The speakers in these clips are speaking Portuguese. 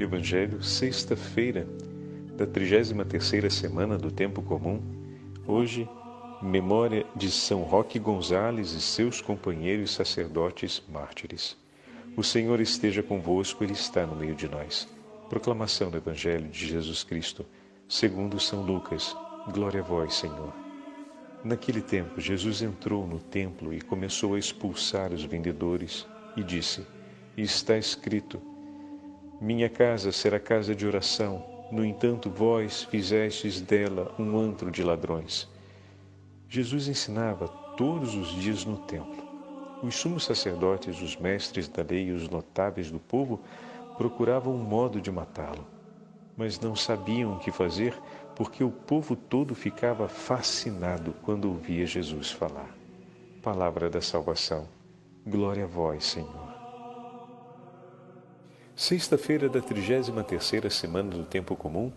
Evangelho, sexta-feira da 33ª semana do tempo comum. Hoje, memória de São Roque Gonzales e seus companheiros sacerdotes mártires. O Senhor esteja convosco, ele está no meio de nós. Proclamação do Evangelho de Jesus Cristo, segundo São Lucas. Glória a vós, Senhor. Naquele tempo, Jesus entrou no templo e começou a expulsar os vendedores e disse: Está escrito: minha casa será casa de oração, no entanto, vós fizestes dela um antro de ladrões. Jesus ensinava todos os dias no templo. Os sumos sacerdotes, os mestres da lei e os notáveis do povo procuravam um modo de matá-lo, mas não sabiam o que fazer porque o povo todo ficava fascinado quando ouvia Jesus falar. Palavra da salvação. Glória a vós, Senhor. Sexta-feira da 33ª semana do Tempo Comum,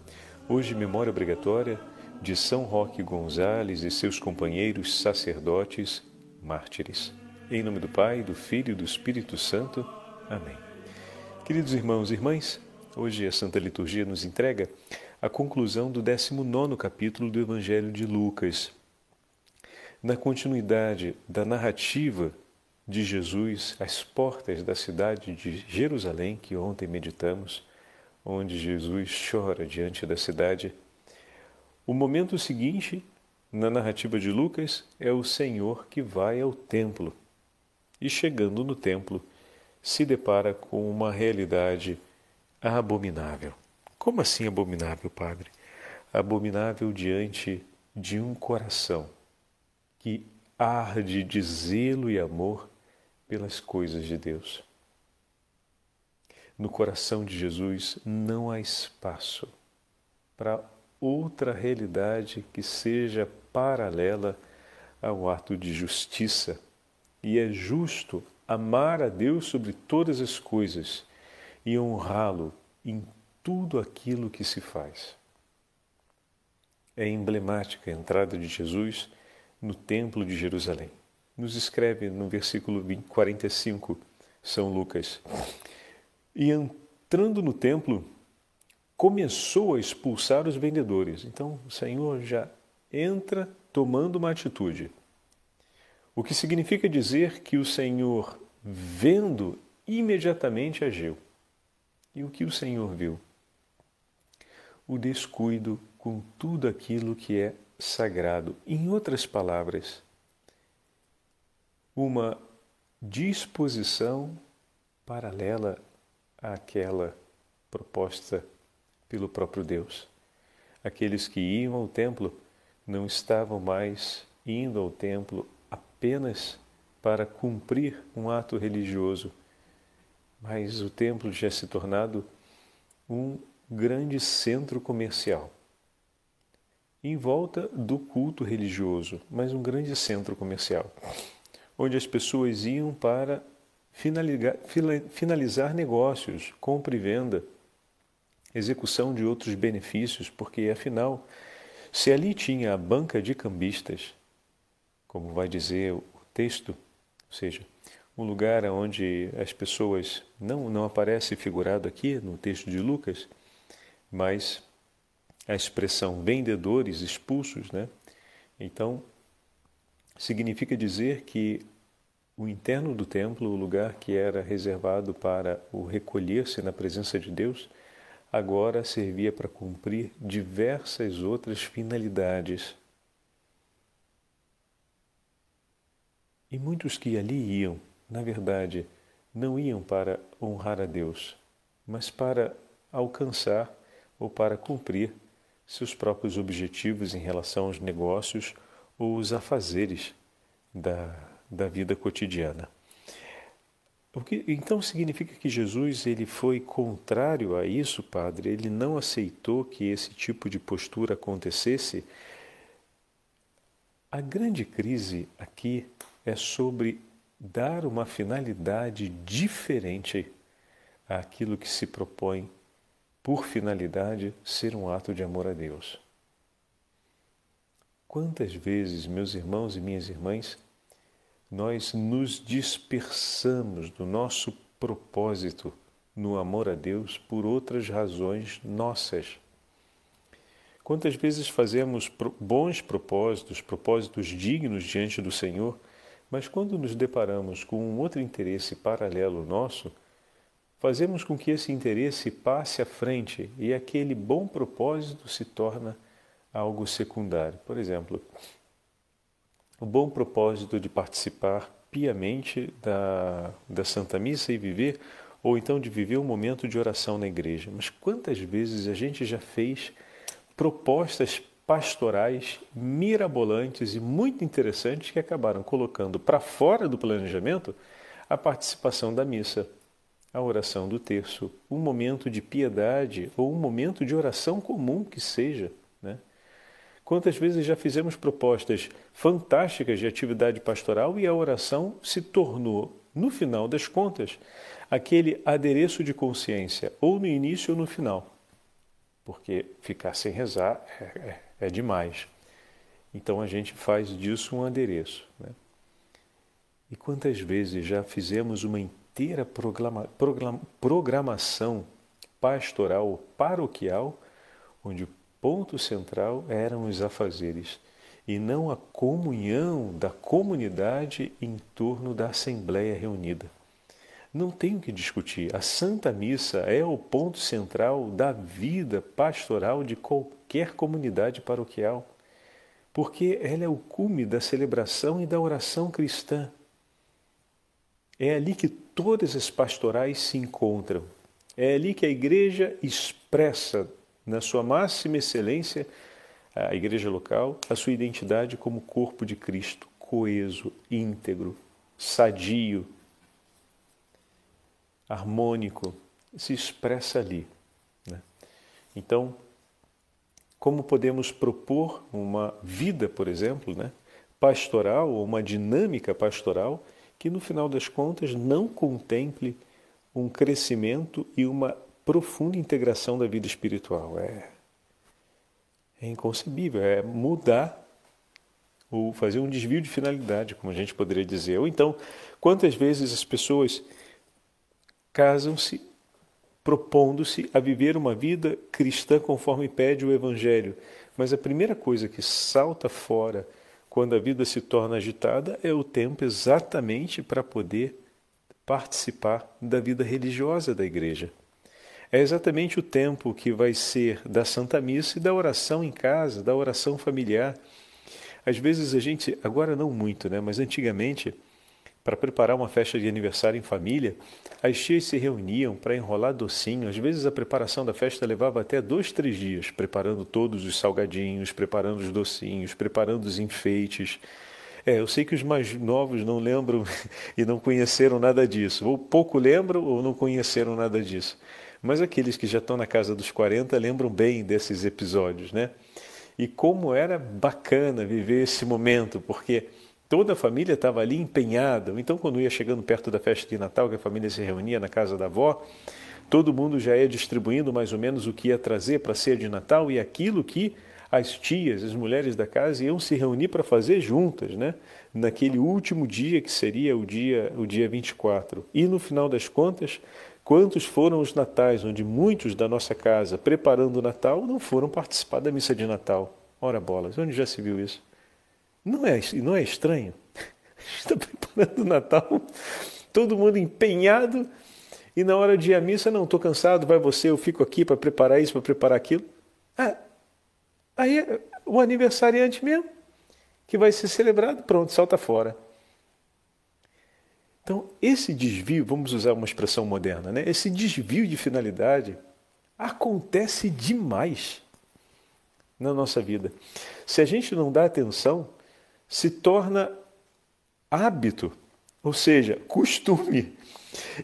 hoje memória obrigatória de São Roque Gonzales e seus companheiros sacerdotes mártires. Em nome do Pai, do Filho e do Espírito Santo. Amém. Queridos irmãos e irmãs, hoje a Santa Liturgia nos entrega a conclusão do 19 capítulo do Evangelho de Lucas. Na continuidade da narrativa de Jesus às portas da cidade de Jerusalém, que ontem meditamos, onde Jesus chora diante da cidade. O momento seguinte, na narrativa de Lucas, é o Senhor que vai ao templo e, chegando no templo, se depara com uma realidade abominável. Como assim abominável, Padre? Abominável diante de um coração que arde de zelo e amor pelas coisas de Deus. No coração de Jesus não há espaço para outra realidade que seja paralela ao ato de justiça. E é justo amar a Deus sobre todas as coisas e honrá-lo em tudo aquilo que se faz. É emblemática a entrada de Jesus no Templo de Jerusalém nos escreve no versículo 45, São Lucas. E entrando no templo, começou a expulsar os vendedores. Então, o Senhor já entra tomando uma atitude. O que significa dizer que o Senhor, vendo, imediatamente agiu. E o que o Senhor viu? O descuido com tudo aquilo que é sagrado. Em outras palavras, uma disposição paralela àquela proposta pelo próprio Deus. Aqueles que iam ao templo não estavam mais indo ao templo apenas para cumprir um ato religioso, mas o templo tinha se tornado um grande centro comercial. Em volta do culto religioso, mas um grande centro comercial onde as pessoas iam para finalizar negócios, compra e venda, execução de outros benefícios, porque afinal, se ali tinha a banca de cambistas, como vai dizer o texto, ou seja, um lugar onde as pessoas não não aparece figurado aqui no texto de Lucas, mas a expressão vendedores expulsos, né? Então, significa dizer que o interno do templo, o lugar que era reservado para o recolher-se na presença de Deus, agora servia para cumprir diversas outras finalidades. E muitos que ali iam, na verdade, não iam para honrar a Deus, mas para alcançar ou para cumprir seus próprios objetivos em relação aos negócios ou os afazeres da, da vida cotidiana. O que, então significa que Jesus ele foi contrário a isso, Padre? Ele não aceitou que esse tipo de postura acontecesse? A grande crise aqui é sobre dar uma finalidade diferente àquilo que se propõe por finalidade ser um ato de amor a Deus. Quantas vezes, meus irmãos e minhas irmãs, nós nos dispersamos do nosso propósito no amor a Deus por outras razões nossas. Quantas vezes fazemos bons propósitos, propósitos dignos diante do Senhor, mas quando nos deparamos com um outro interesse paralelo nosso, fazemos com que esse interesse passe à frente e aquele bom propósito se torna algo secundário. Por exemplo, o bom propósito de participar piamente da, da Santa Missa e viver, ou então de viver um momento de oração na igreja. Mas quantas vezes a gente já fez propostas pastorais mirabolantes e muito interessantes que acabaram colocando para fora do planejamento a participação da missa, a oração do terço, um momento de piedade ou um momento de oração comum que seja. Quantas vezes já fizemos propostas fantásticas de atividade pastoral e a oração se tornou, no final das contas, aquele adereço de consciência, ou no início ou no final. Porque ficar sem rezar é, é, é demais. Então a gente faz disso um adereço. Né? E quantas vezes já fizemos uma inteira programa, programação pastoral, paroquial, onde ponto central eram os afazeres e não a comunhão da comunidade em torno da assembleia reunida. Não tem o que discutir. A Santa Missa é o ponto central da vida pastoral de qualquer comunidade paroquial, porque ela é o cume da celebração e da oração cristã. É ali que todas as pastorais se encontram. É ali que a igreja expressa na sua máxima excelência, a igreja local, a sua identidade como corpo de Cristo, coeso, íntegro, sadio, harmônico, se expressa ali. Né? Então, como podemos propor uma vida, por exemplo, né, pastoral, ou uma dinâmica pastoral, que no final das contas não contemple um crescimento e uma profunda integração da vida espiritual. É, é inconcebível, é mudar ou fazer um desvio de finalidade, como a gente poderia dizer. Ou então, quantas vezes as pessoas casam-se propondo-se a viver uma vida cristã conforme pede o Evangelho, mas a primeira coisa que salta fora quando a vida se torna agitada é o tempo exatamente para poder participar da vida religiosa da igreja é exatamente o tempo que vai ser da Santa Missa e da oração em casa, da oração familiar. Às vezes a gente, agora não muito, né, mas antigamente, para preparar uma festa de aniversário em família, as tias se reuniam para enrolar docinho. Às vezes a preparação da festa levava até dois, três dias, preparando todos os salgadinhos, preparando os docinhos, preparando os enfeites. É, eu sei que os mais novos não lembram e não conheceram nada disso, ou pouco lembram ou não conheceram nada disso. Mas aqueles que já estão na casa dos 40 lembram bem desses episódios, né? E como era bacana viver esse momento, porque toda a família estava ali empenhada. Então, quando ia chegando perto da festa de Natal, que a família se reunia na casa da avó, todo mundo já ia distribuindo mais ou menos o que ia trazer para a ceia de Natal e aquilo que as tias, as mulheres da casa iam se reunir para fazer juntas, né? Naquele último dia que seria o dia o dia 24. E no final das contas, Quantos foram os natais onde muitos da nossa casa, preparando o Natal, não foram participar da missa de Natal? Ora bolas, onde já se viu isso? Não é, não é estranho? Está preparando o Natal, todo mundo empenhado, e na hora de ir à missa, não, estou cansado, vai você, eu fico aqui para preparar isso, para preparar aquilo. Ah, aí é o aniversariante mesmo, que vai ser celebrado, pronto, salta fora. Então, esse desvio, vamos usar uma expressão moderna, né? esse desvio de finalidade acontece demais na nossa vida. Se a gente não dá atenção, se torna hábito, ou seja, costume.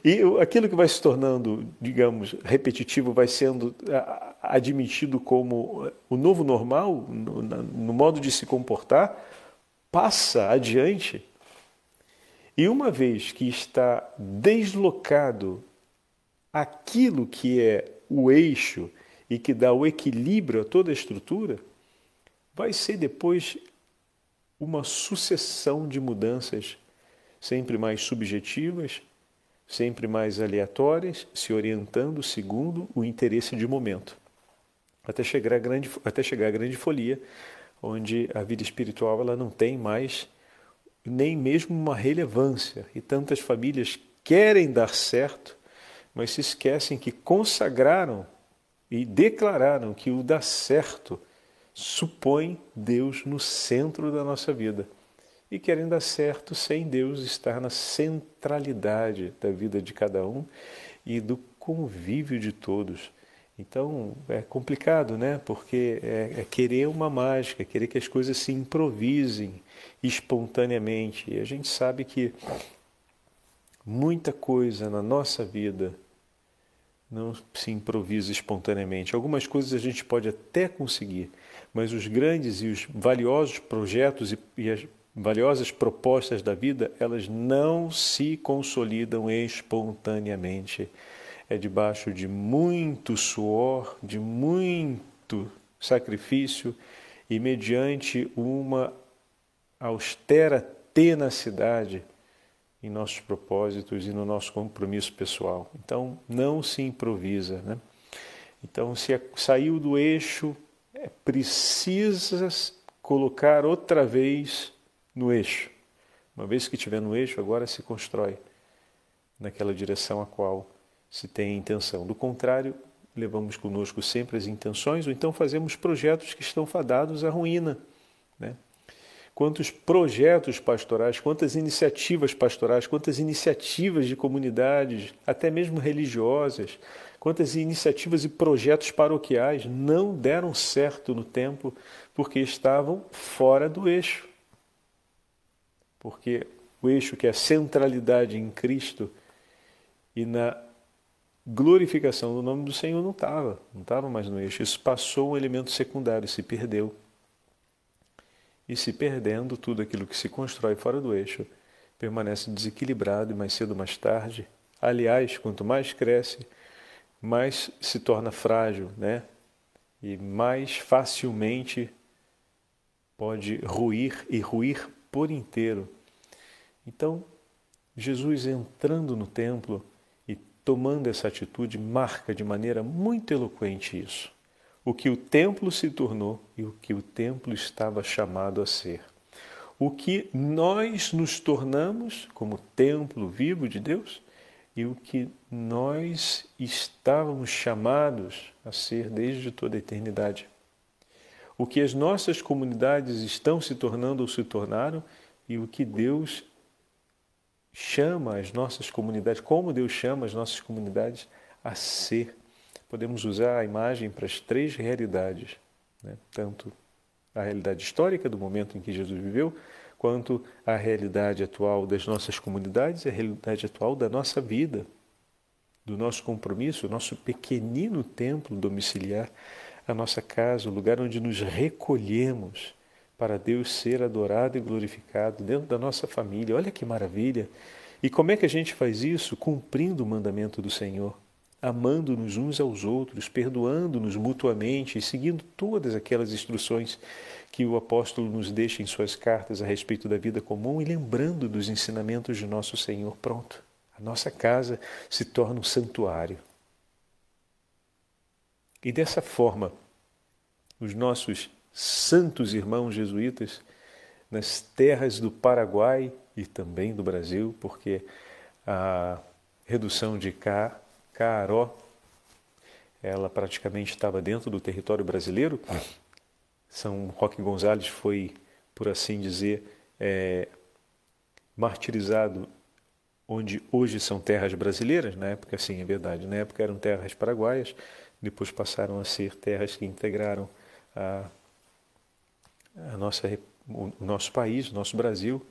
E aquilo que vai se tornando, digamos, repetitivo, vai sendo admitido como o novo normal, no, no modo de se comportar, passa adiante e uma vez que está deslocado aquilo que é o eixo e que dá o equilíbrio a toda a estrutura, vai ser depois uma sucessão de mudanças, sempre mais subjetivas, sempre mais aleatórias, se orientando segundo o interesse de momento, até chegar à grande, até chegar à grande folia, onde a vida espiritual ela não tem mais nem mesmo uma relevância e tantas famílias querem dar certo, mas se esquecem que consagraram e declararam que o dar certo supõe Deus no centro da nossa vida e querem dar certo sem Deus estar na centralidade da vida de cada um e do convívio de todos. Então é complicado, né? Porque é, é, querer uma mágica, querer que as coisas se improvisem espontaneamente. E a gente sabe que muita coisa na nossa vida não se improvisa espontaneamente. Algumas coisas a gente pode até conseguir, mas os grandes e os valiosos projetos e, e as valiosas propostas da vida, elas não se consolidam espontaneamente. É debaixo de muito suor, de muito sacrifício e mediante uma austera tenacidade em nossos propósitos e no nosso compromisso pessoal. Então, não se improvisa. Né? Então, se é, saiu do eixo, é, precisa colocar outra vez no eixo. Uma vez que estiver no eixo, agora se constrói naquela direção a qual se tem a intenção. Do contrário, levamos conosco sempre as intenções, ou então fazemos projetos que estão fadados à ruína. Né? Quantos projetos pastorais, quantas iniciativas pastorais, quantas iniciativas de comunidades, até mesmo religiosas, quantas iniciativas e projetos paroquiais não deram certo no tempo porque estavam fora do eixo porque o eixo que é a centralidade em Cristo e na glorificação do nome do Senhor não estava, não estava mais no eixo. Isso passou um elemento secundário, se perdeu. E se perdendo, tudo aquilo que se constrói fora do eixo permanece desequilibrado e mais cedo ou mais tarde. Aliás, quanto mais cresce, mais se torna frágil, né? E mais facilmente pode ruir e ruir por inteiro então, Jesus entrando no templo e tomando essa atitude marca de maneira muito eloquente isso. O que o templo se tornou e o que o templo estava chamado a ser. O que nós nos tornamos como templo vivo de Deus e o que nós estávamos chamados a ser desde toda a eternidade. O que as nossas comunidades estão se tornando ou se tornaram e o que Deus chama as nossas comunidades, como Deus chama as nossas comunidades a ser. Podemos usar a imagem para as três realidades, né? tanto a realidade histórica do momento em que Jesus viveu, quanto a realidade atual das nossas comunidades e a realidade atual da nossa vida, do nosso compromisso, nosso pequenino templo domiciliar, a nossa casa, o lugar onde nos recolhemos para Deus ser adorado e glorificado dentro da nossa família. Olha que maravilha! E como é que a gente faz isso? Cumprindo o mandamento do Senhor, amando-nos uns aos outros, perdoando-nos mutuamente e seguindo todas aquelas instruções que o apóstolo nos deixa em suas cartas a respeito da vida comum e lembrando dos ensinamentos de nosso Senhor. Pronto, a nossa casa se torna um santuário. E dessa forma, os nossos santos irmãos jesuítas nas terras do Paraguai e também do Brasil, porque a redução de Caró ela praticamente estava dentro do território brasileiro. São Roque Gonzalez foi, por assim dizer, é, martirizado onde hoje são terras brasileiras, na época sim, é verdade, na época eram terras paraguaias, depois passaram a ser terras que integraram a a nossa, o nosso país, o nosso Brasil,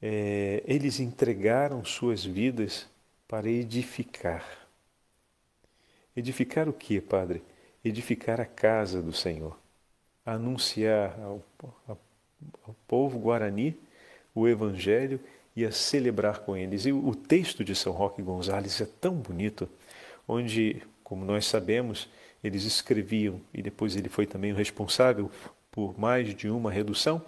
é, eles entregaram suas vidas para edificar. Edificar o que, Padre? Edificar a casa do Senhor. Anunciar ao, ao, povo guarani o Evangelho e a celebrar com eles. E o texto de São Roque Gonzalez é tão bonito, onde, como nós sabemos, eles escreviam, e depois ele foi também o responsável por mais de uma redução,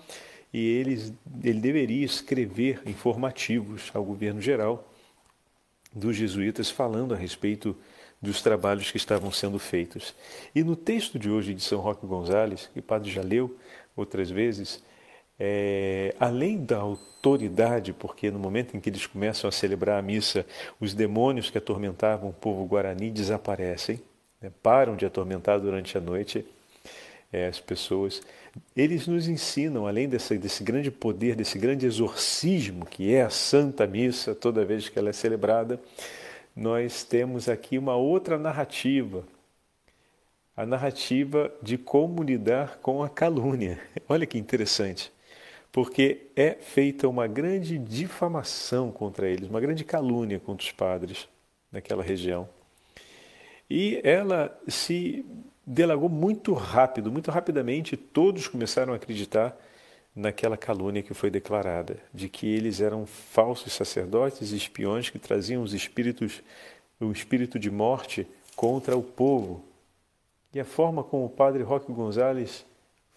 e eles, ele deveria escrever informativos ao governo geral dos jesuítas falando a respeito dos trabalhos que estavam sendo feitos. E no texto de hoje de São Roque Gonzales, que o padre já leu outras vezes, é, além da autoridade, porque no momento em que eles começam a celebrar a missa, os demônios que atormentavam o povo guarani desaparecem, né, param de atormentar durante a noite é, as pessoas. Eles nos ensinam, além desse, desse grande poder, desse grande exorcismo que é a Santa Missa, toda vez que ela é celebrada, nós temos aqui uma outra narrativa, a narrativa de como lidar com a calúnia. Olha que interessante, porque é feita uma grande difamação contra eles, uma grande calúnia contra os padres naquela região. E ela se delagou muito rápido, muito rapidamente, todos começaram a acreditar naquela calúnia que foi declarada, de que eles eram falsos sacerdotes e espiões que traziam os espíritos, o espírito de morte contra o povo. E a forma como o padre Roque Gonzalez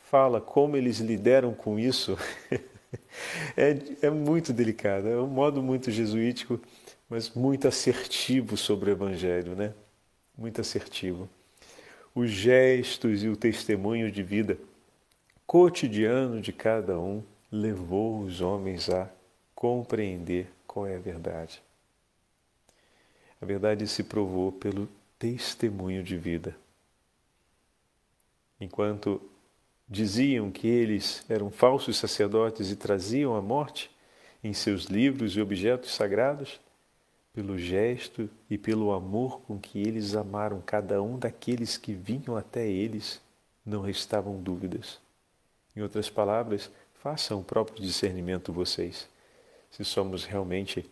fala, como eles lideram com isso, é, é muito delicado, é um modo muito jesuítico, mas muito assertivo sobre o Evangelho, né? Muito assertivo. Os gestos e o testemunho de vida cotidiano de cada um levou os homens a compreender qual é a verdade. A verdade se provou pelo testemunho de vida. Enquanto diziam que eles eram falsos sacerdotes e traziam a morte em seus livros e objetos sagrados, pelo gesto e pelo amor com que eles amaram cada um daqueles que vinham até eles, não restavam dúvidas. Em outras palavras, façam o próprio discernimento vocês, se somos realmente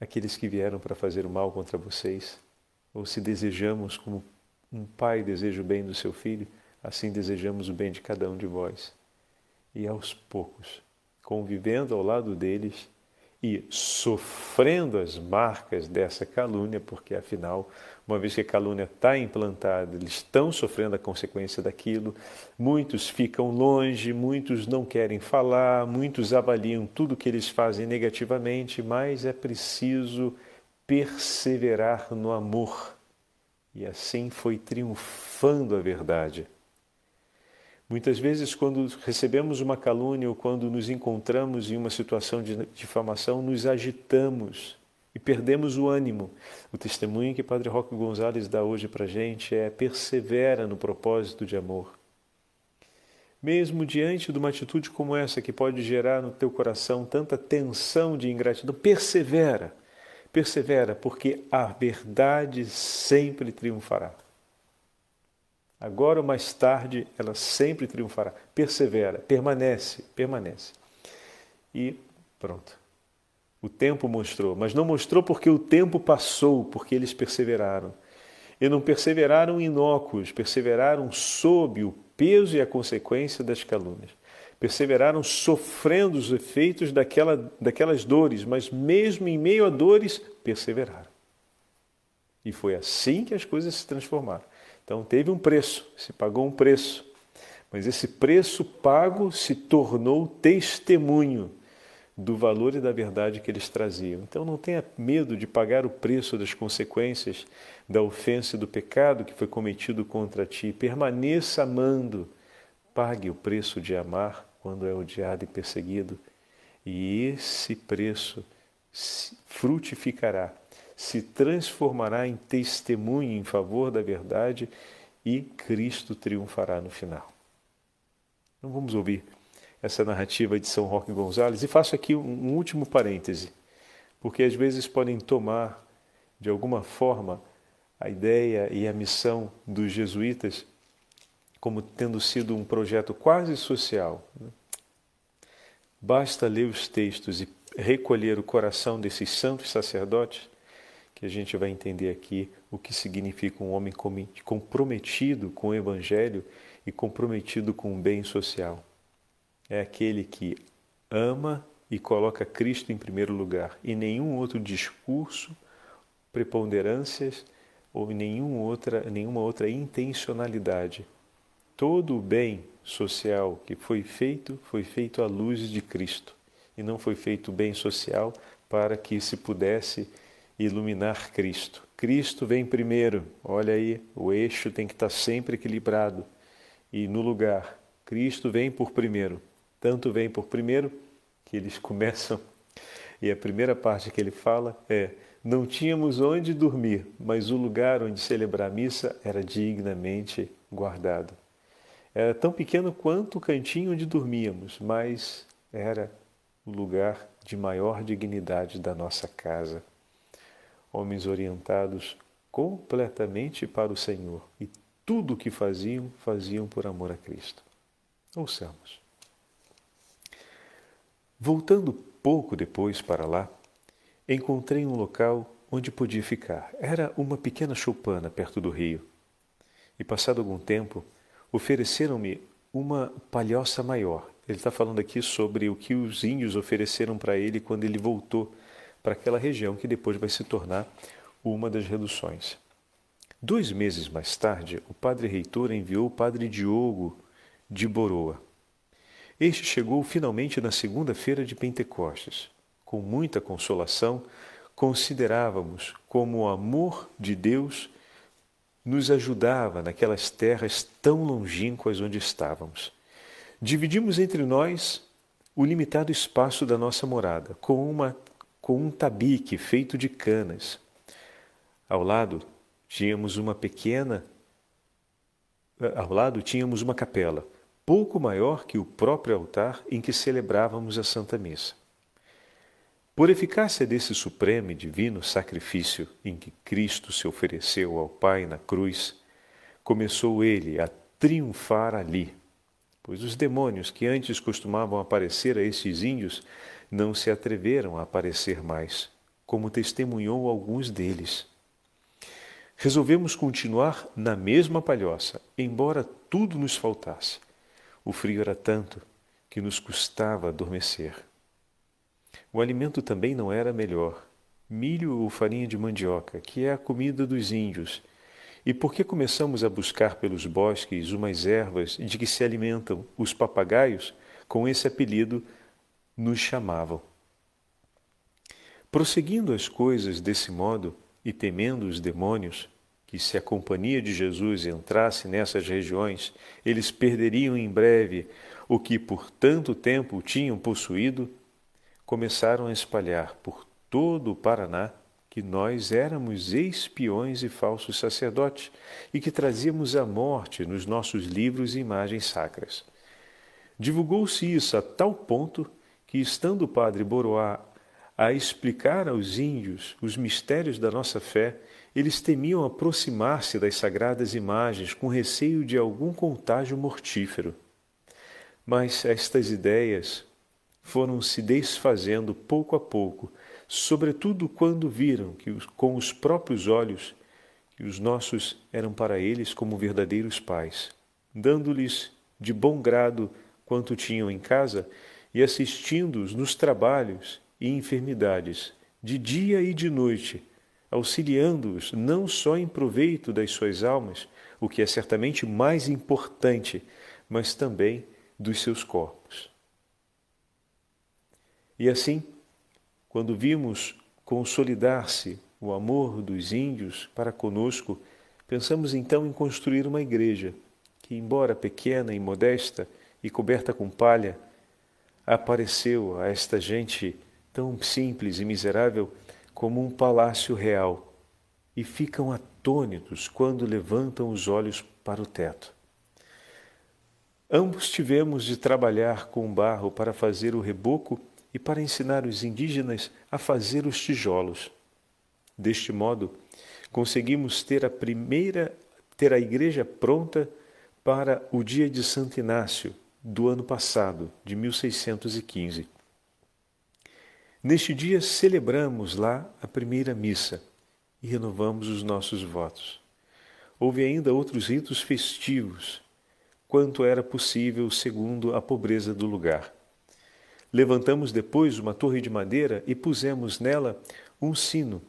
aqueles que vieram para fazer o mal contra vocês, ou se desejamos, como um pai deseja o bem do seu filho, assim desejamos o bem de cada um de vós. E aos poucos, convivendo ao lado deles e sofrendo as marcas dessa calúnia, porque afinal uma vez que a calúnia está implantada, eles estão sofrendo a consequência daquilo. Muitos ficam longe, muitos não querem falar, muitos avaliam tudo que eles fazem negativamente, mas é preciso perseverar no amor. E assim foi triunfando a verdade. Muitas vezes, quando recebemos uma calúnia ou quando nos encontramos em uma situação de difamação, nos agitamos e perdemos o ânimo. O testemunho que Padre Roque Gonzalez dá hoje para a gente é persevera no propósito de amor. Mesmo diante de uma atitude como essa, que pode gerar no teu coração tanta tensão de ingratidão, persevera, persevera, porque a verdade sempre triunfará. Agora ou mais tarde, ela sempre triunfará. Persevera, permanece, permanece. E pronto. O tempo mostrou, mas não mostrou porque o tempo passou, porque eles perseveraram. E não perseveraram inócuos, perseveraram sob o peso e a consequência das calúnias. Perseveraram sofrendo os efeitos daquela, daquelas dores, mas mesmo em meio a dores, perseveraram. E foi assim que as coisas se transformaram. Então teve um preço, se pagou um preço, mas esse preço pago se tornou testemunho do valor e da verdade que eles traziam. Então não tenha medo de pagar o preço das consequências da ofensa e do pecado que foi cometido contra ti. Permaneça amando. Pague o preço de amar quando é odiado e perseguido. E esse preço frutificará, se transformará em testemunho em favor da verdade e Cristo triunfará no final. Então vamos ouvir essa narrativa de São Roque Gonzalez. E faço aqui um último parêntese, porque às vezes podem tomar, de alguma forma, a ideia e a missão dos jesuítas como tendo sido um projeto quase social. Né? Basta ler os textos e recolher o coração desses santos sacerdotes que a gente vai entender aqui o que significa um homem comprometido com o Evangelho e comprometido com o bem social é aquele que ama e coloca Cristo em primeiro lugar e nenhum outro discurso, preponderâncias ou nenhum outra, nenhuma outra intencionalidade. Todo o bem social que foi feito foi feito à luz de Cristo e não foi feito bem social para que se pudesse iluminar Cristo. Cristo vem primeiro. Olha aí, o eixo tem que estar sempre equilibrado e no lugar. Cristo vem por primeiro. Tanto vem por primeiro que eles começam e a primeira parte que ele fala é: Não tínhamos onde dormir, mas o lugar onde celebrar a missa era dignamente guardado. Era tão pequeno quanto o cantinho onde dormíamos, mas era o lugar de maior dignidade da nossa casa. Homens orientados completamente para o Senhor e tudo o que faziam, faziam por amor a Cristo. Ouçamos. Voltando pouco depois para lá, encontrei um local onde podia ficar. Era uma pequena choupana perto do rio. E passado algum tempo, ofereceram-me uma palhoça maior. Ele está falando aqui sobre o que os índios ofereceram para ele quando ele voltou para aquela região que depois vai se tornar uma das reduções. Dois meses mais tarde, o padre reitor enviou o padre Diogo de Boroa este chegou finalmente na segunda-feira de Pentecostes. Com muita consolação, considerávamos como o amor de Deus nos ajudava naquelas terras tão longínquas onde estávamos. Dividimos entre nós o limitado espaço da nossa morada, com, uma, com um tabique feito de canas. Ao lado tínhamos uma pequena. Ao lado tínhamos uma capela pouco maior que o próprio altar em que celebrávamos a Santa Missa. Por eficácia desse supremo e divino sacrifício em que Cristo se ofereceu ao Pai na cruz, começou ele a triunfar ali, pois os demônios que antes costumavam aparecer a estes índios não se atreveram a aparecer mais, como testemunhou alguns deles. Resolvemos continuar na mesma palhoça, embora tudo nos faltasse o frio era tanto que nos custava adormecer. O alimento também não era melhor. Milho ou farinha de mandioca, que é a comida dos índios. E por que começamos a buscar pelos bosques umas ervas de que se alimentam os papagaios, com esse apelido nos chamavam. Prosseguindo as coisas desse modo e temendo os demônios, que se a companhia de Jesus entrasse nessas regiões, eles perderiam em breve o que por tanto tempo tinham possuído, começaram a espalhar por todo o Paraná que nós éramos espiões e falsos sacerdotes e que trazíamos a morte nos nossos livros e imagens sacras. Divulgou-se isso a tal ponto que, estando o padre Boroá a explicar aos índios os mistérios da nossa fé, eles temiam aproximar-se das sagradas imagens com receio de algum contágio mortífero. Mas estas ideias foram se desfazendo pouco a pouco, sobretudo quando viram que com os próprios olhos que os nossos eram para eles como verdadeiros pais, dando-lhes de bom grado quanto tinham em casa e assistindo-os nos trabalhos e enfermidades, de dia e de noite, auxiliando-os não só em proveito das suas almas, o que é certamente mais importante, mas também dos seus corpos. E assim, quando vimos consolidar-se o amor dos índios para conosco, pensamos então em construir uma igreja que, embora pequena e modesta e coberta com palha, apareceu a esta gente tão simples e miserável como um palácio real e ficam atônitos quando levantam os olhos para o teto. Ambos tivemos de trabalhar com barro para fazer o reboco e para ensinar os indígenas a fazer os tijolos. Deste modo, conseguimos ter a primeira ter a igreja pronta para o dia de Santo Inácio do ano passado, de 1615. Neste dia celebramos lá a primeira missa e renovamos os nossos votos. Houve ainda outros ritos festivos, quanto era possível segundo a pobreza do lugar. Levantamos depois uma torre de madeira e pusemos nela um sino,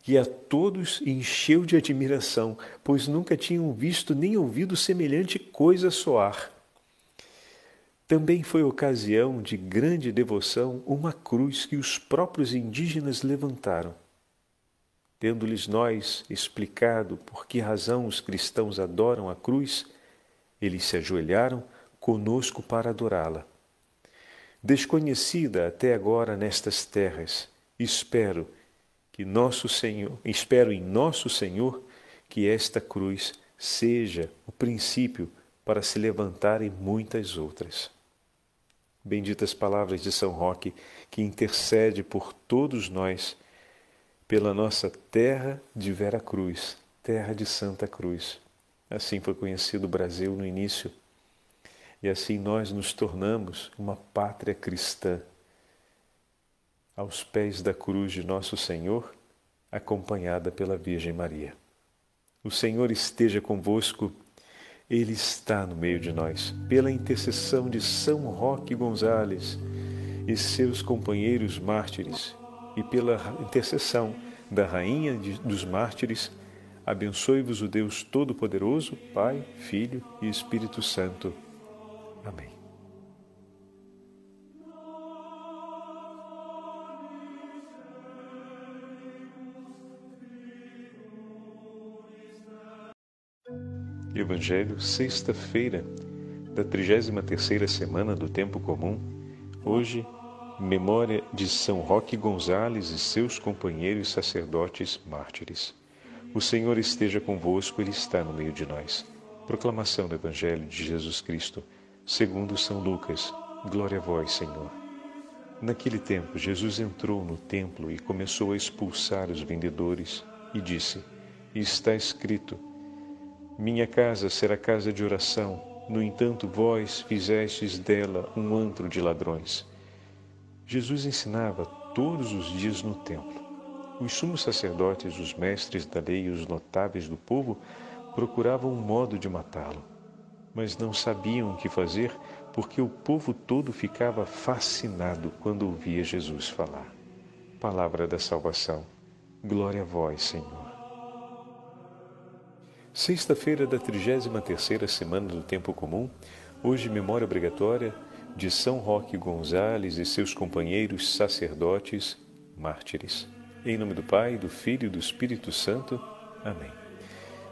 que a todos encheu de admiração, pois nunca tinham visto nem ouvido semelhante coisa soar. Também foi ocasião de grande devoção uma cruz que os próprios indígenas levantaram. tendo-lhes nós explicado por que razão os cristãos adoram a cruz, eles se ajoelharam conosco para adorá-la. Desconhecida até agora nestas terras, espero que nosso Senhor, espero em nosso Senhor que esta cruz seja o princípio para se levantarem muitas outras. Benditas palavras de São Roque, que intercede por todos nós, pela nossa terra de Vera Cruz, terra de Santa Cruz. Assim foi conhecido o Brasil no início. E assim nós nos tornamos uma pátria cristã, aos pés da cruz de nosso Senhor, acompanhada pela Virgem Maria. O Senhor esteja convosco, Ele está no meio de nós. Pela intercessão de São Roque Gonzales e seus companheiros mártires, e pela intercessão da Rainha dos Mártires, abençoe-vos o Deus Todo-Poderoso, Pai, Filho e Espírito Santo. Amém. Evangelho, sexta-feira da 33ª semana do tempo comum. Hoje, memória de São Roque Gonzales e seus companheiros sacerdotes mártires. O Senhor esteja convosco, ele está no meio de nós. Proclamação do Evangelho de Jesus Cristo, segundo São Lucas. Glória a vós, Senhor. Naquele tempo, Jesus entrou no templo e começou a expulsar os vendedores e disse: Está escrito: minha casa será casa de oração, no entanto, vós fizestes dela um antro de ladrões. Jesus ensinava todos os dias no templo. Os sumos sacerdotes, os mestres da lei e os notáveis do povo procuravam um modo de matá-lo, mas não sabiam o que fazer porque o povo todo ficava fascinado quando ouvia Jesus falar. Palavra da salvação. Glória a vós, Senhor. Sexta-feira da 33ª semana do Tempo Comum, hoje memória obrigatória de São Roque Gonzales e seus companheiros sacerdotes mártires. Em nome do Pai, do Filho e do Espírito Santo. Amém.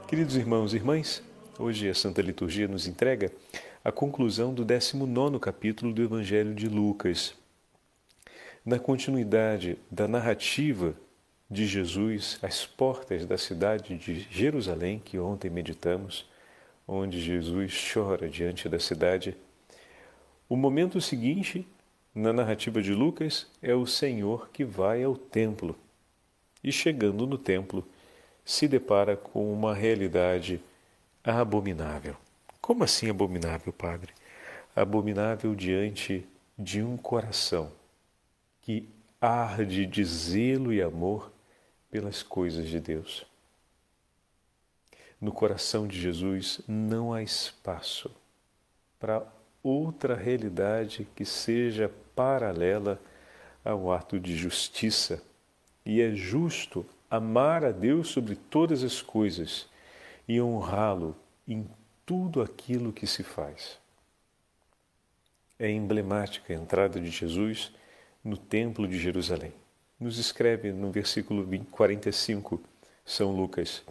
Queridos irmãos e irmãs, hoje a Santa Liturgia nos entrega a conclusão do 19 capítulo do Evangelho de Lucas. Na continuidade da narrativa de Jesus às portas da cidade de Jerusalém, que ontem meditamos, onde Jesus chora diante da cidade. O momento seguinte, na narrativa de Lucas, é o Senhor que vai ao templo e, chegando no templo, se depara com uma realidade abominável. Como assim abominável, Padre? Abominável diante de um coração que arde de zelo e amor pelas coisas de Deus. No coração de Jesus não há espaço para outra realidade que seja paralela ao ato de justiça. E é justo amar a Deus sobre todas as coisas e honrá-lo em tudo aquilo que se faz. É emblemática a entrada de Jesus no Templo de Jerusalém nos escreve no versículo 45, São Lucas.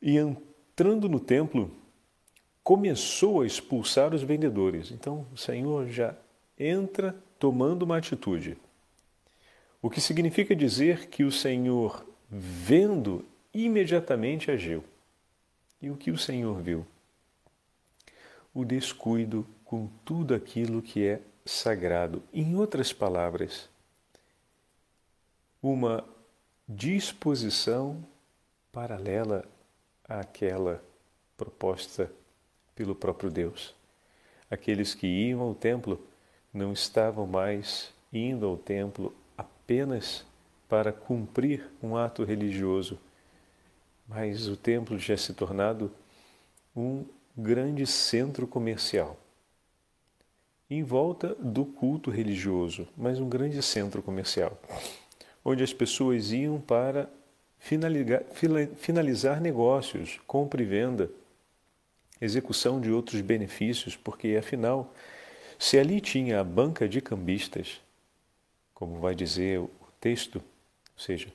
E entrando no templo, começou a expulsar os vendedores. Então, o Senhor já entra tomando uma atitude. O que significa dizer que o Senhor, vendo, imediatamente agiu. E o que o Senhor viu? O descuido com tudo aquilo que é sagrado. Em outras palavras, uma disposição paralela àquela proposta pelo próprio Deus. Aqueles que iam ao templo não estavam mais indo ao templo apenas para cumprir um ato religioso, mas o templo já se tornado um grande centro comercial. Em volta do culto religioso, mas um grande centro comercial onde as pessoas iam para finalizar negócios, compra e venda, execução de outros benefícios, porque afinal, se ali tinha a banca de cambistas, como vai dizer o texto, ou seja,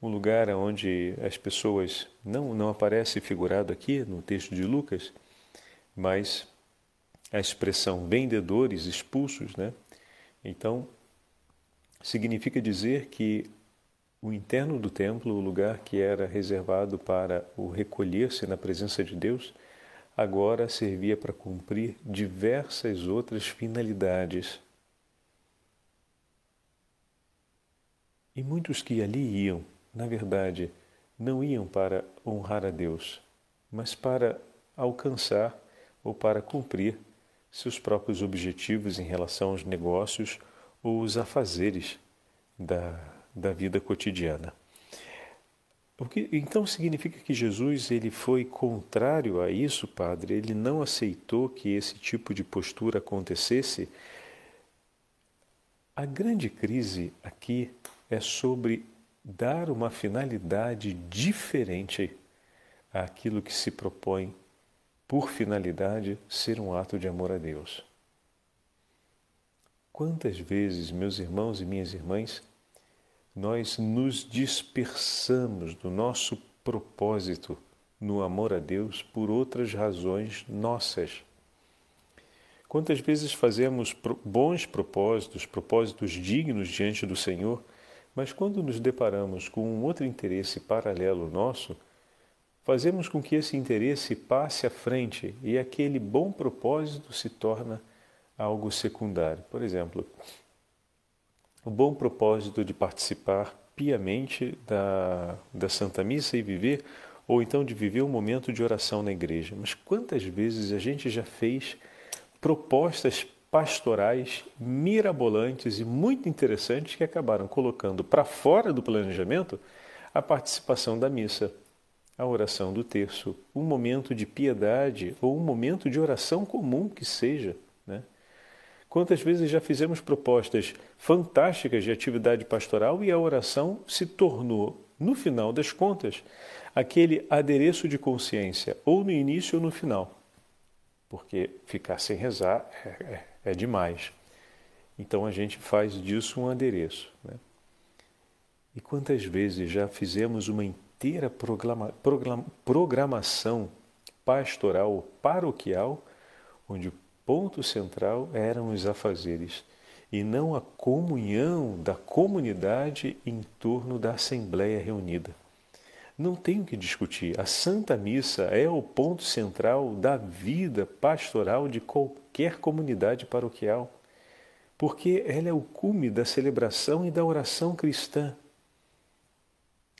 um lugar onde as pessoas não não aparece figurado aqui no texto de Lucas, mas a expressão vendedores expulsos, né? Então significa dizer que o interno do templo, o lugar que era reservado para o recolher-se na presença de Deus, agora servia para cumprir diversas outras finalidades. E muitos que ali iam, na verdade, não iam para honrar a Deus, mas para alcançar ou para cumprir seus próprios objetivos em relação aos negócios os afazeres da, da vida cotidiana. O que, então significa que Jesus ele foi contrário a isso, Padre? Ele não aceitou que esse tipo de postura acontecesse? A grande crise aqui é sobre dar uma finalidade diferente àquilo que se propõe por finalidade ser um ato de amor a Deus. Quantas vezes, meus irmãos e minhas irmãs, nós nos dispersamos do nosso propósito no amor a Deus por outras razões nossas. Quantas vezes fazemos bons propósitos, propósitos dignos diante do Senhor, mas quando nos deparamos com um outro interesse paralelo nosso, fazemos com que esse interesse passe à frente e aquele bom propósito se torna algo secundário. Por exemplo, o bom propósito de participar piamente da, da Santa Missa e viver, ou então de viver um momento de oração na igreja. Mas quantas vezes a gente já fez propostas pastorais mirabolantes e muito interessantes que acabaram colocando para fora do planejamento a participação da missa, a oração do terço, um momento de piedade ou um momento de oração comum que seja. Quantas vezes já fizemos propostas fantásticas de atividade pastoral e a oração se tornou, no final das contas, aquele adereço de consciência, ou no início ou no final. Porque ficar sem rezar é, é, é demais. Então a gente faz disso um adereço. Né? E quantas vezes já fizemos uma inteira programa, programa, programação pastoral, paroquial, onde ponto central eram os afazeres e não a comunhão da comunidade em torno da Assembleia reunida. Não tem o que discutir. A Santa Missa é o ponto central da vida pastoral de qualquer comunidade paroquial, porque ela é o cume da celebração e da oração cristã.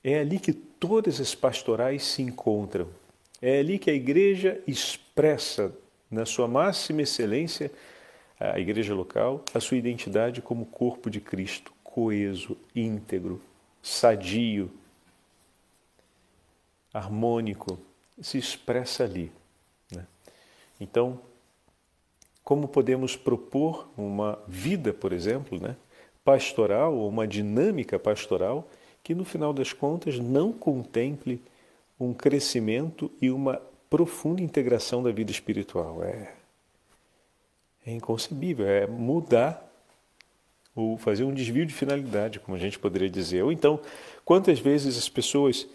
É ali que todas as pastorais se encontram. É ali que a igreja expressa na sua máxima excelência, a igreja local, a sua identidade como corpo de Cristo, coeso, íntegro, sadio, harmônico, se expressa ali. Né? Então, como podemos propor uma vida, por exemplo, né, pastoral, ou uma dinâmica pastoral, que no final das contas não contemple um crescimento e uma profunda integração da vida espiritual. É, é inconcebível, é mudar ou fazer um desvio de finalidade, como a gente poderia dizer. Ou então, quantas vezes as pessoas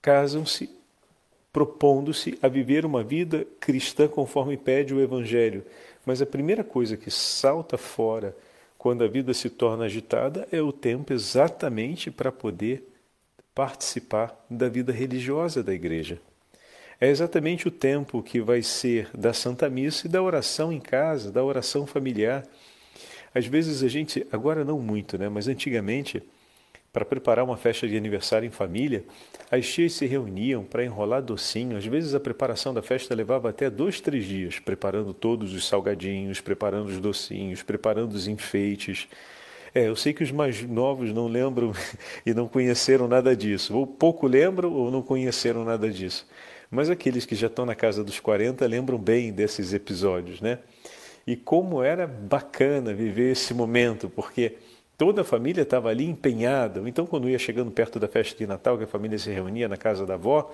casam-se propondo-se a viver uma vida cristã conforme pede o Evangelho, mas a primeira coisa que salta fora quando a vida se torna agitada é o tempo exatamente para poder participar da vida religiosa da igreja é exatamente o tempo que vai ser da Santa Missa e da oração em casa, da oração familiar. Às vezes a gente, agora não muito, né, mas antigamente, para preparar uma festa de aniversário em família, as tias se reuniam para enrolar docinho. Às vezes a preparação da festa levava até dois, três dias, preparando todos os salgadinhos, preparando os docinhos, preparando os enfeites. É, eu sei que os mais novos não lembram e não conheceram nada disso, ou pouco lembram ou não conheceram nada disso. Mas aqueles que já estão na casa dos 40 lembram bem desses episódios, né? E como era bacana viver esse momento, porque toda a família estava ali empenhada. Então, quando ia chegando perto da festa de Natal, que a família se reunia na casa da avó,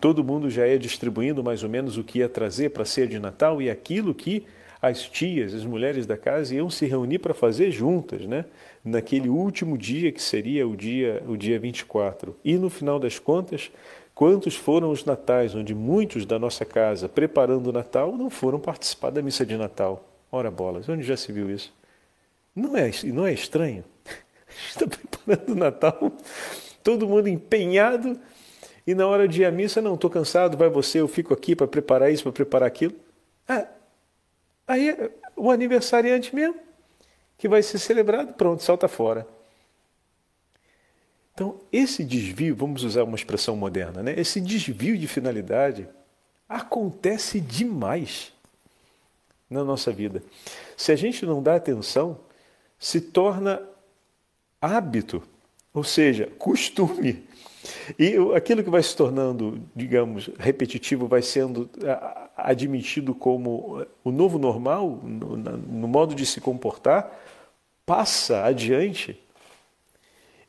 todo mundo já ia distribuindo mais ou menos o que ia trazer para a ceia de Natal e aquilo que as tias, as mulheres da casa iam se reunir para fazer juntas, né? Naquele último dia que seria o dia o dia 24. E no final das contas, quantos foram os natais onde muitos da nossa casa, preparando o Natal, não foram participar da missa de Natal? Ora bolas, onde já se viu isso? Não é, não é estranho? Está preparando o Natal, todo mundo empenhado, e na hora de ir à missa, não, estou cansado, vai você, eu fico aqui para preparar isso, para preparar aquilo. Ah, aí é o aniversariante mesmo, que vai ser celebrado, pronto, salta fora. Então, esse desvio, vamos usar uma expressão moderna, né? esse desvio de finalidade acontece demais na nossa vida. Se a gente não dá atenção, se torna hábito, ou seja, costume. E aquilo que vai se tornando, digamos, repetitivo, vai sendo admitido como o novo normal, no, no modo de se comportar, passa adiante.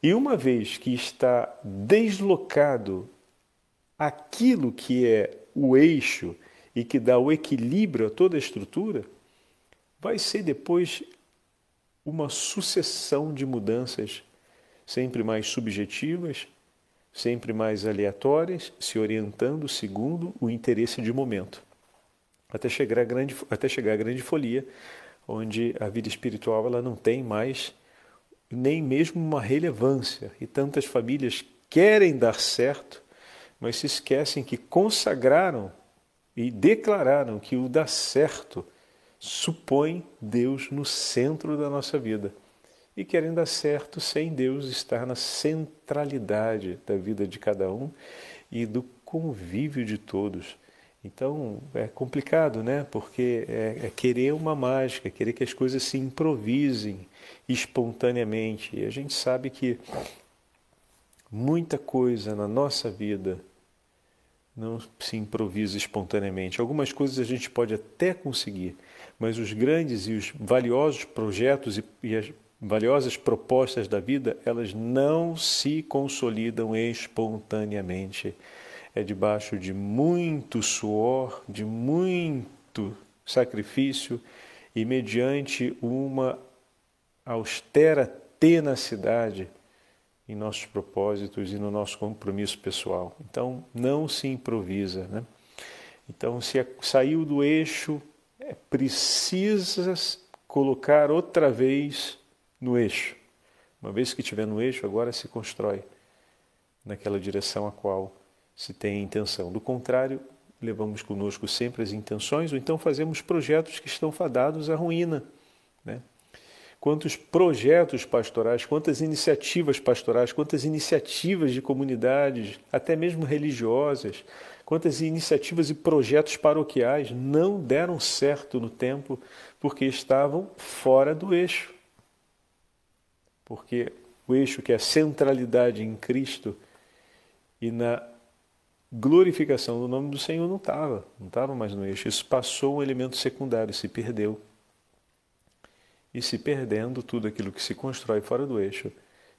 E uma vez que está deslocado aquilo que é o eixo e que dá o equilíbrio a toda a estrutura, vai ser depois uma sucessão de mudanças sempre mais subjetivas, sempre mais aleatórias, se orientando segundo o interesse de momento, até chegar a grande, até chegar a grande folia, onde a vida espiritual ela não tem mais nem mesmo uma relevância e tantas famílias querem dar certo, mas se esquecem que consagraram e declararam que o dar certo supõe Deus no centro da nossa vida e querem dar certo sem Deus estar na centralidade da vida de cada um e do convívio de todos. Então é complicado, né? Porque é, é querer uma mágica, querer que as coisas se improvisem espontaneamente. E a gente sabe que muita coisa na nossa vida não se improvisa espontaneamente. Algumas coisas a gente pode até conseguir, mas os grandes e os valiosos projetos e, e as valiosas propostas da vida, elas não se consolidam espontaneamente. É debaixo de muito suor, de muito sacrifício e mediante uma austera tenacidade em nossos propósitos e no nosso compromisso pessoal. Então, não se improvisa. Né? Então, se saiu do eixo, é precisa colocar outra vez no eixo. Uma vez que estiver no eixo, agora se constrói naquela direção a qual se tem intenção. Do contrário, levamos conosco sempre as intenções, ou então fazemos projetos que estão fadados à ruína. Né? Quantos projetos pastorais, quantas iniciativas pastorais, quantas iniciativas de comunidades, até mesmo religiosas, quantas iniciativas e projetos paroquiais não deram certo no tempo porque estavam fora do eixo porque o eixo que é a centralidade em Cristo e na glorificação do nome do Senhor não estava, não estava mais no eixo. Isso passou um elemento secundário, se perdeu. E se perdendo, tudo aquilo que se constrói fora do eixo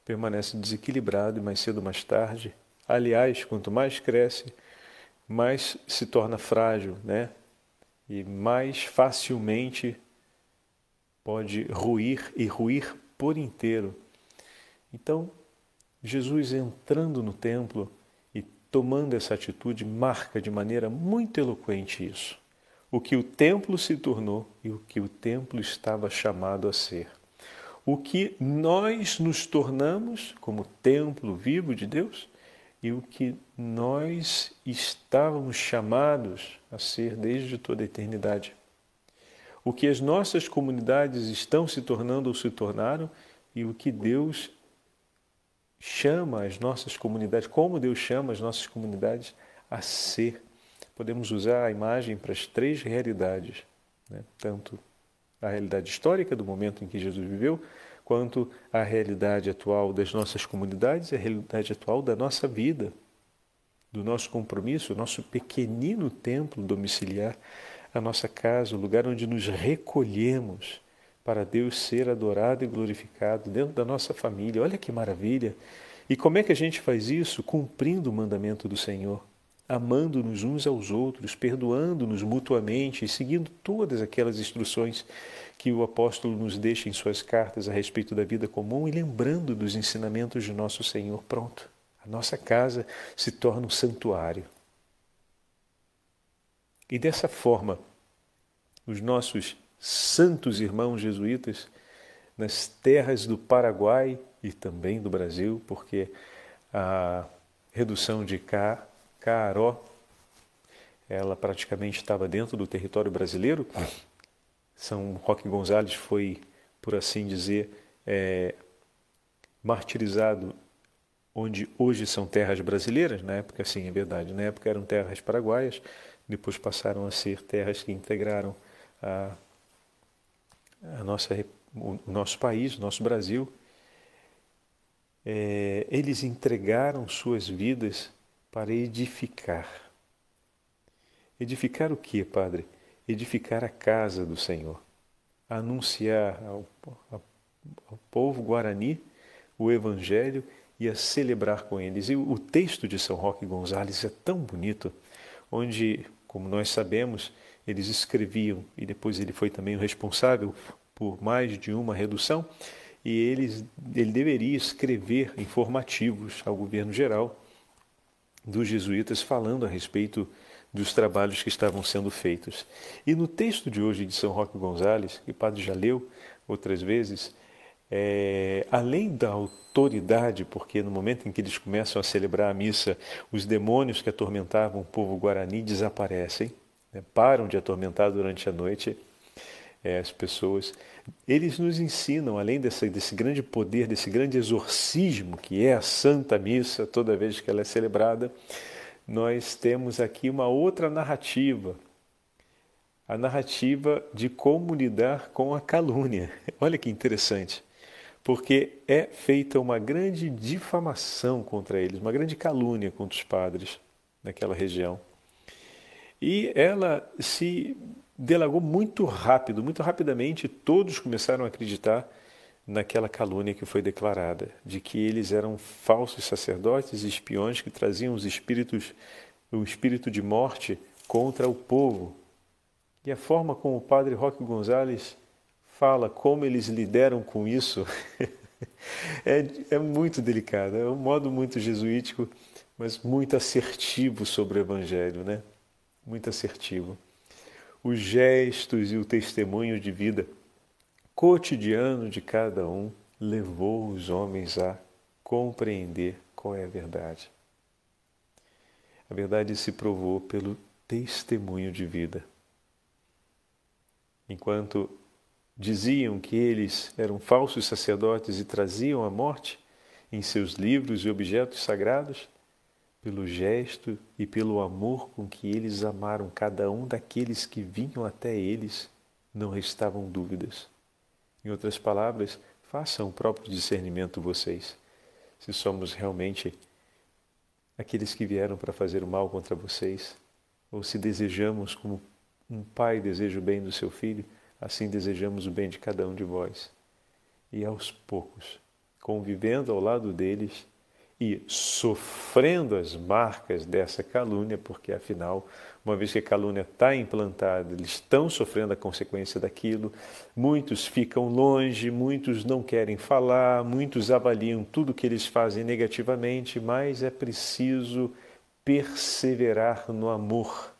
permanece desequilibrado e mais cedo ou mais tarde. Aliás, quanto mais cresce, mais se torna frágil, né? E mais facilmente pode ruir e ruir por inteiro. Então, Jesus entrando no templo e tomando essa atitude marca de maneira muito eloquente isso. O que o templo se tornou e o que o templo estava chamado a ser. O que nós nos tornamos como templo vivo de Deus e o que nós estávamos chamados a ser desde toda a eternidade o que as nossas comunidades estão se tornando ou se tornaram e o que Deus chama as nossas comunidades, como Deus chama as nossas comunidades a ser. Podemos usar a imagem para as três realidades, né? tanto a realidade histórica do momento em que Jesus viveu, quanto a realidade atual das nossas comunidades e a realidade atual da nossa vida, do nosso compromisso, o nosso pequenino templo domiciliar a nossa casa, o lugar onde nos recolhemos para Deus ser adorado e glorificado dentro da nossa família. Olha que maravilha! E como é que a gente faz isso? Cumprindo o mandamento do Senhor. Amando-nos uns aos outros, perdoando-nos mutuamente e seguindo todas aquelas instruções que o apóstolo nos deixa em suas cartas a respeito da vida comum e lembrando dos ensinamentos de nosso Senhor. Pronto, a nossa casa se torna um santuário. E dessa forma, os nossos santos irmãos jesuítas, nas terras do Paraguai e também do Brasil, porque a redução de Ca, Caró, ela praticamente estava dentro do território brasileiro. São Roque Gonzalez foi, por assim dizer, é, martirizado onde hoje são terras brasileiras, na época sim, é verdade, na época eram terras paraguaias, depois passaram a ser terras que integraram a, a nossa, o nosso país, o nosso Brasil. É, eles entregaram suas vidas para edificar. Edificar o que, Padre? Edificar a casa do Senhor. Anunciar ao, ao, povo guarani o Evangelho e a celebrar com eles. E o texto de São Roque Gonzalez é tão bonito, onde como nós sabemos, eles escreviam, e depois ele foi também o responsável por mais de uma redução, e eles, ele deveria escrever informativos ao governo geral dos jesuítas falando a respeito dos trabalhos que estavam sendo feitos. E no texto de hoje de São Roque Gonzalez, que o padre já leu outras vezes, é, além da autoridade, porque no momento em que eles começam a celebrar a missa, os demônios que atormentavam o povo guarani desaparecem, né, param de atormentar durante a noite é, as pessoas. Eles nos ensinam, além desse, desse grande poder, desse grande exorcismo que é a Santa Missa, toda vez que ela é celebrada, nós temos aqui uma outra narrativa, a narrativa de como lidar com a calúnia. Olha que interessante porque é feita uma grande difamação contra eles, uma grande calúnia contra os padres naquela região. E ela se delagou muito rápido, muito rapidamente, todos começaram a acreditar naquela calúnia que foi declarada, de que eles eram falsos sacerdotes e espiões que traziam os espíritos, o espírito de morte contra o povo. E a forma como o padre Roque Gonzalez fala como eles lideram com isso é, é muito delicado. É um modo muito jesuítico, mas muito assertivo sobre o Evangelho, né? Muito assertivo. Os gestos e o testemunho de vida cotidiano de cada um levou os homens a compreender qual é a verdade. A verdade se provou pelo testemunho de vida. Enquanto diziam que eles eram falsos sacerdotes e traziam a morte em seus livros e objetos sagrados, pelo gesto e pelo amor com que eles amaram cada um daqueles que vinham até eles, não restavam dúvidas. Em outras palavras, façam o próprio discernimento vocês, se somos realmente aqueles que vieram para fazer o mal contra vocês, ou se desejamos, como um pai deseja o bem do seu filho, Assim desejamos o bem de cada um de vós. E aos poucos, convivendo ao lado deles e sofrendo as marcas dessa calúnia, porque afinal, uma vez que a calúnia está implantada, eles estão sofrendo a consequência daquilo, muitos ficam longe, muitos não querem falar, muitos avaliam tudo que eles fazem negativamente, mas é preciso perseverar no amor.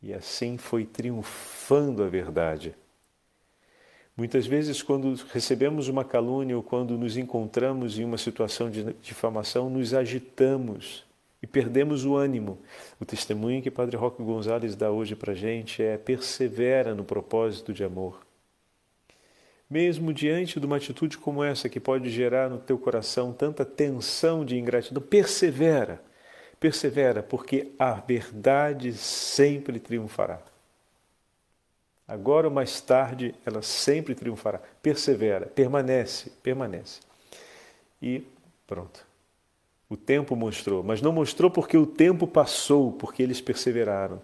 E assim foi triunfando a verdade. Muitas vezes, quando recebemos uma calúnia ou quando nos encontramos em uma situação de difamação, nos agitamos e perdemos o ânimo. O testemunho que Padre Roque Gonzalez dá hoje para a gente é persevera no propósito de amor. Mesmo diante de uma atitude como essa, que pode gerar no teu coração tanta tensão de ingratidão, persevera, persevera, porque a verdade sempre triunfará. Agora ou mais tarde, ela sempre triunfará. Persevera, permanece, permanece. E pronto. O tempo mostrou, mas não mostrou porque o tempo passou, porque eles perseveraram.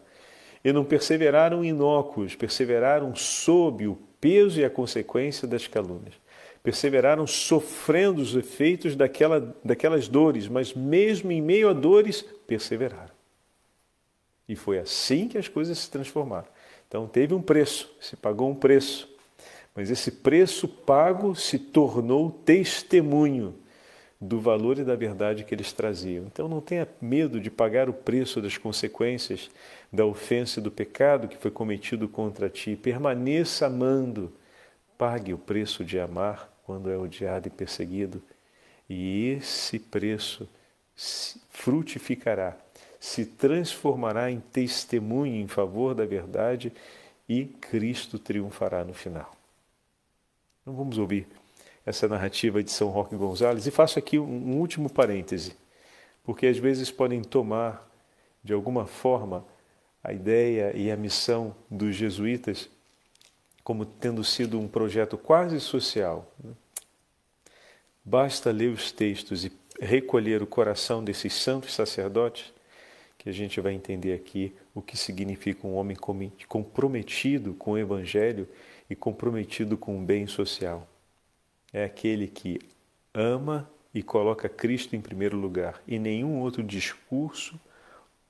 E não perseveraram inócuos, perseveraram sob o peso e a consequência das calúnias. Perseveraram sofrendo os efeitos daquela, daquelas dores, mas mesmo em meio a dores, perseveraram. E foi assim que as coisas se transformaram. Então teve um preço, se pagou um preço. Mas esse preço pago se tornou testemunho do valor e da verdade que eles traziam. Então não tenha medo de pagar o preço das consequências da ofensa e do pecado que foi cometido contra ti. Permaneça amando. Pague o preço de amar quando é odiado e perseguido. E esse preço frutificará, se transformará em testemunho em favor da verdade e Cristo triunfará no final. Então vamos ouvir essa narrativa de São Roque Gonzalez. E faço aqui um último parêntese, porque às vezes podem tomar, de alguma forma, a ideia e a missão dos jesuítas como tendo sido um projeto quase social. Né? Basta ler os textos e recolher o coração desses santos sacerdotes que a gente vai entender aqui o que significa um homem comprometido com o Evangelho e comprometido com o bem social é aquele que ama e coloca Cristo em primeiro lugar e nenhum outro discurso,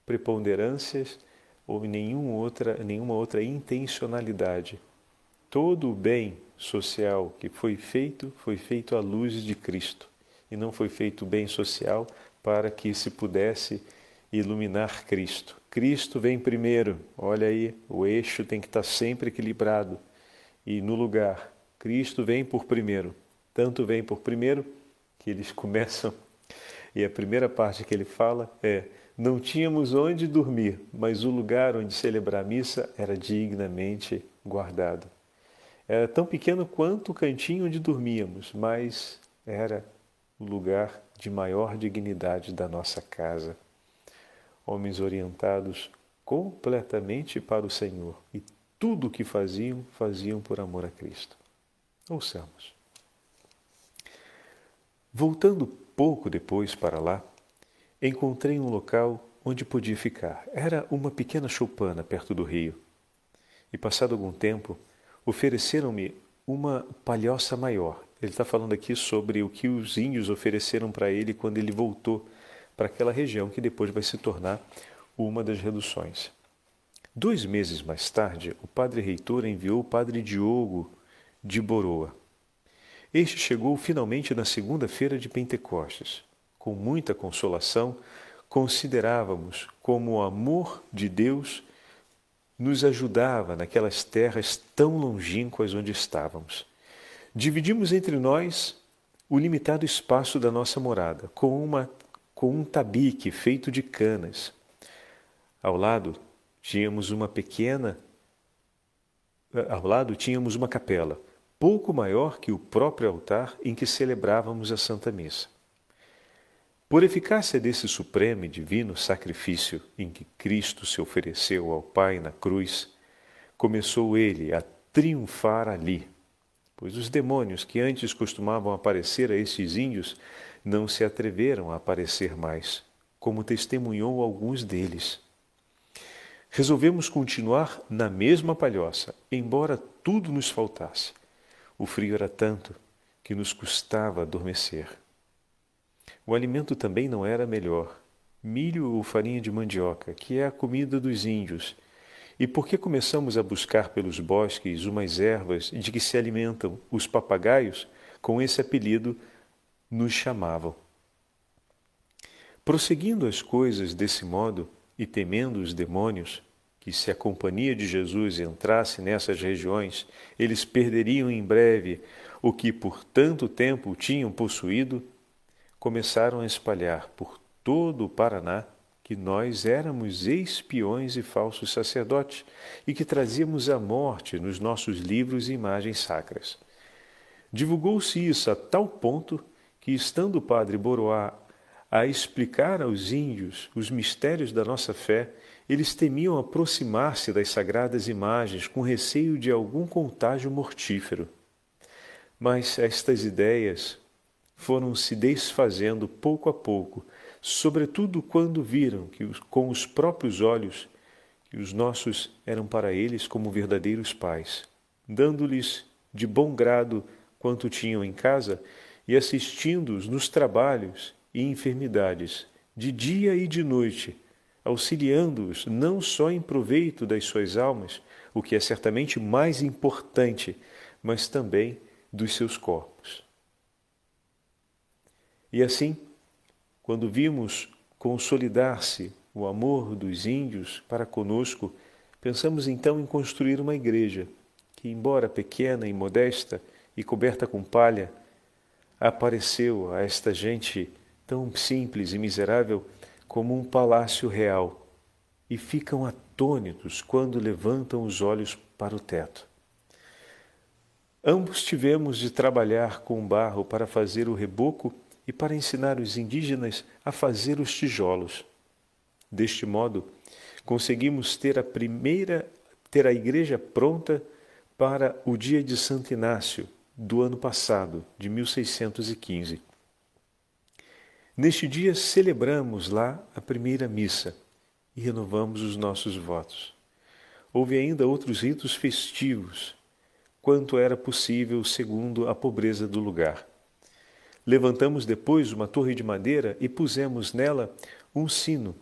preponderâncias ou nenhum outra, nenhuma outra intencionalidade. Todo o bem social que foi feito, foi feito à luz de Cristo e não foi feito bem social para que se pudesse iluminar Cristo. Cristo vem primeiro, olha aí, o eixo tem que estar sempre equilibrado e no lugar. Cristo vem por primeiro. Tanto vem por primeiro que eles começam, e a primeira parte que ele fala é: Não tínhamos onde dormir, mas o lugar onde celebrar a missa era dignamente guardado. Era tão pequeno quanto o cantinho onde dormíamos, mas era o lugar de maior dignidade da nossa casa. Homens orientados completamente para o Senhor e tudo o que faziam, faziam por amor a Cristo. Ouçamos. Voltando pouco depois para lá, encontrei um local onde podia ficar. Era uma pequena choupana perto do rio. E passado algum tempo, ofereceram-me uma palhoça maior. Ele está falando aqui sobre o que os índios ofereceram para ele quando ele voltou para aquela região que depois vai se tornar uma das reduções. Dois meses mais tarde, o padre reitor enviou o padre Diogo de Boroa este chegou finalmente na segunda-feira de Pentecostes. Com muita consolação, considerávamos como o amor de Deus nos ajudava naquelas terras tão longínquas onde estávamos. Dividimos entre nós o limitado espaço da nossa morada, com, uma, com um tabique feito de canas. Ao lado tínhamos uma pequena. Ao lado tínhamos uma capela pouco maior que o próprio altar em que celebrávamos a Santa Missa. Por eficácia desse supremo e divino sacrifício em que Cristo se ofereceu ao Pai na cruz, começou ele a triunfar ali, pois os demônios que antes costumavam aparecer a estes índios não se atreveram a aparecer mais, como testemunhou alguns deles. Resolvemos continuar na mesma palhoça, embora tudo nos faltasse o frio era tanto que nos custava adormecer. O alimento também não era melhor. Milho ou farinha de mandioca, que é a comida dos índios. E por que começamos a buscar pelos bosques umas ervas de que se alimentam os papagaios, com esse apelido nos chamavam. Prosseguindo as coisas desse modo e temendo os demônios, que se a companhia de Jesus entrasse nessas regiões, eles perderiam em breve o que por tanto tempo tinham possuído, começaram a espalhar por todo o Paraná que nós éramos espiões e falsos sacerdotes e que trazíamos a morte nos nossos livros e imagens sacras. Divulgou-se isso a tal ponto que, estando o padre Boroá a explicar aos índios os mistérios da nossa fé, eles temiam aproximar-se das sagradas imagens com receio de algum contágio mortífero. Mas estas ideias foram se desfazendo pouco a pouco, sobretudo quando viram que com os próprios olhos que os nossos eram para eles como verdadeiros pais, dando-lhes de bom grado quanto tinham em casa e assistindo-os nos trabalhos e enfermidades, de dia e de noite, auxiliando-os não só em proveito das suas almas, o que é certamente mais importante, mas também dos seus corpos. E assim, quando vimos consolidar-se o amor dos índios para conosco, pensamos então em construir uma igreja que, embora pequena e modesta e coberta com palha, apareceu a esta gente tão simples e miserável como um palácio real e ficam atônitos quando levantam os olhos para o teto. Ambos tivemos de trabalhar com barro para fazer o reboco e para ensinar os indígenas a fazer os tijolos. Deste modo, conseguimos ter a primeira ter a igreja pronta para o dia de Santo Inácio do ano passado, de 1615. Neste dia celebramos lá a primeira missa e renovamos os nossos votos. Houve ainda outros ritos festivos, quanto era possível segundo a pobreza do lugar. Levantamos depois uma torre de madeira e pusemos nela um sino,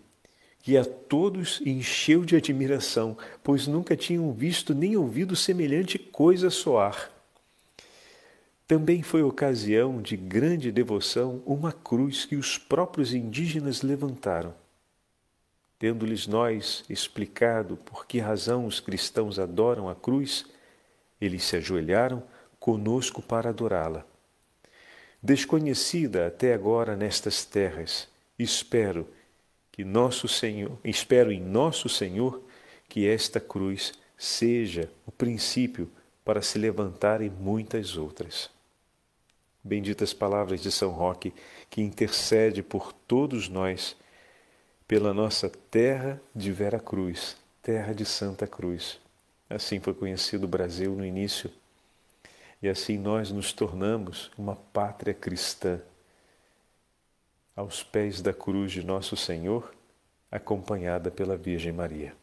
que a todos encheu de admiração, pois nunca tinham visto nem ouvido semelhante coisa soar. Também foi ocasião de grande devoção uma cruz que os próprios indígenas levantaram. Tendo-lhes nós explicado por que razão os cristãos adoram a cruz, eles se ajoelharam conosco para adorá-la. Desconhecida até agora nestas terras, espero que nosso Senhor, espero em nosso Senhor que esta cruz seja o princípio para se levantarem muitas outras. Benditas palavras de São Roque, que intercede por todos nós, pela nossa terra de Vera Cruz, terra de Santa Cruz. Assim foi conhecido o Brasil no início. E assim nós nos tornamos uma pátria cristã, aos pés da cruz de nosso Senhor, acompanhada pela Virgem Maria.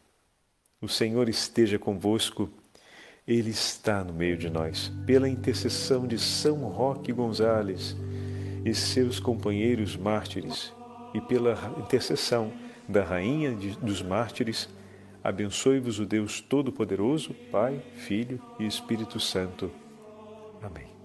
O Senhor esteja convosco ele está no meio de nós, pela intercessão de São Roque Gonzales e seus companheiros mártires, e pela intercessão da Rainha dos Mártires, abençoe-vos o Deus Todo-Poderoso, Pai, Filho e Espírito Santo. Amém.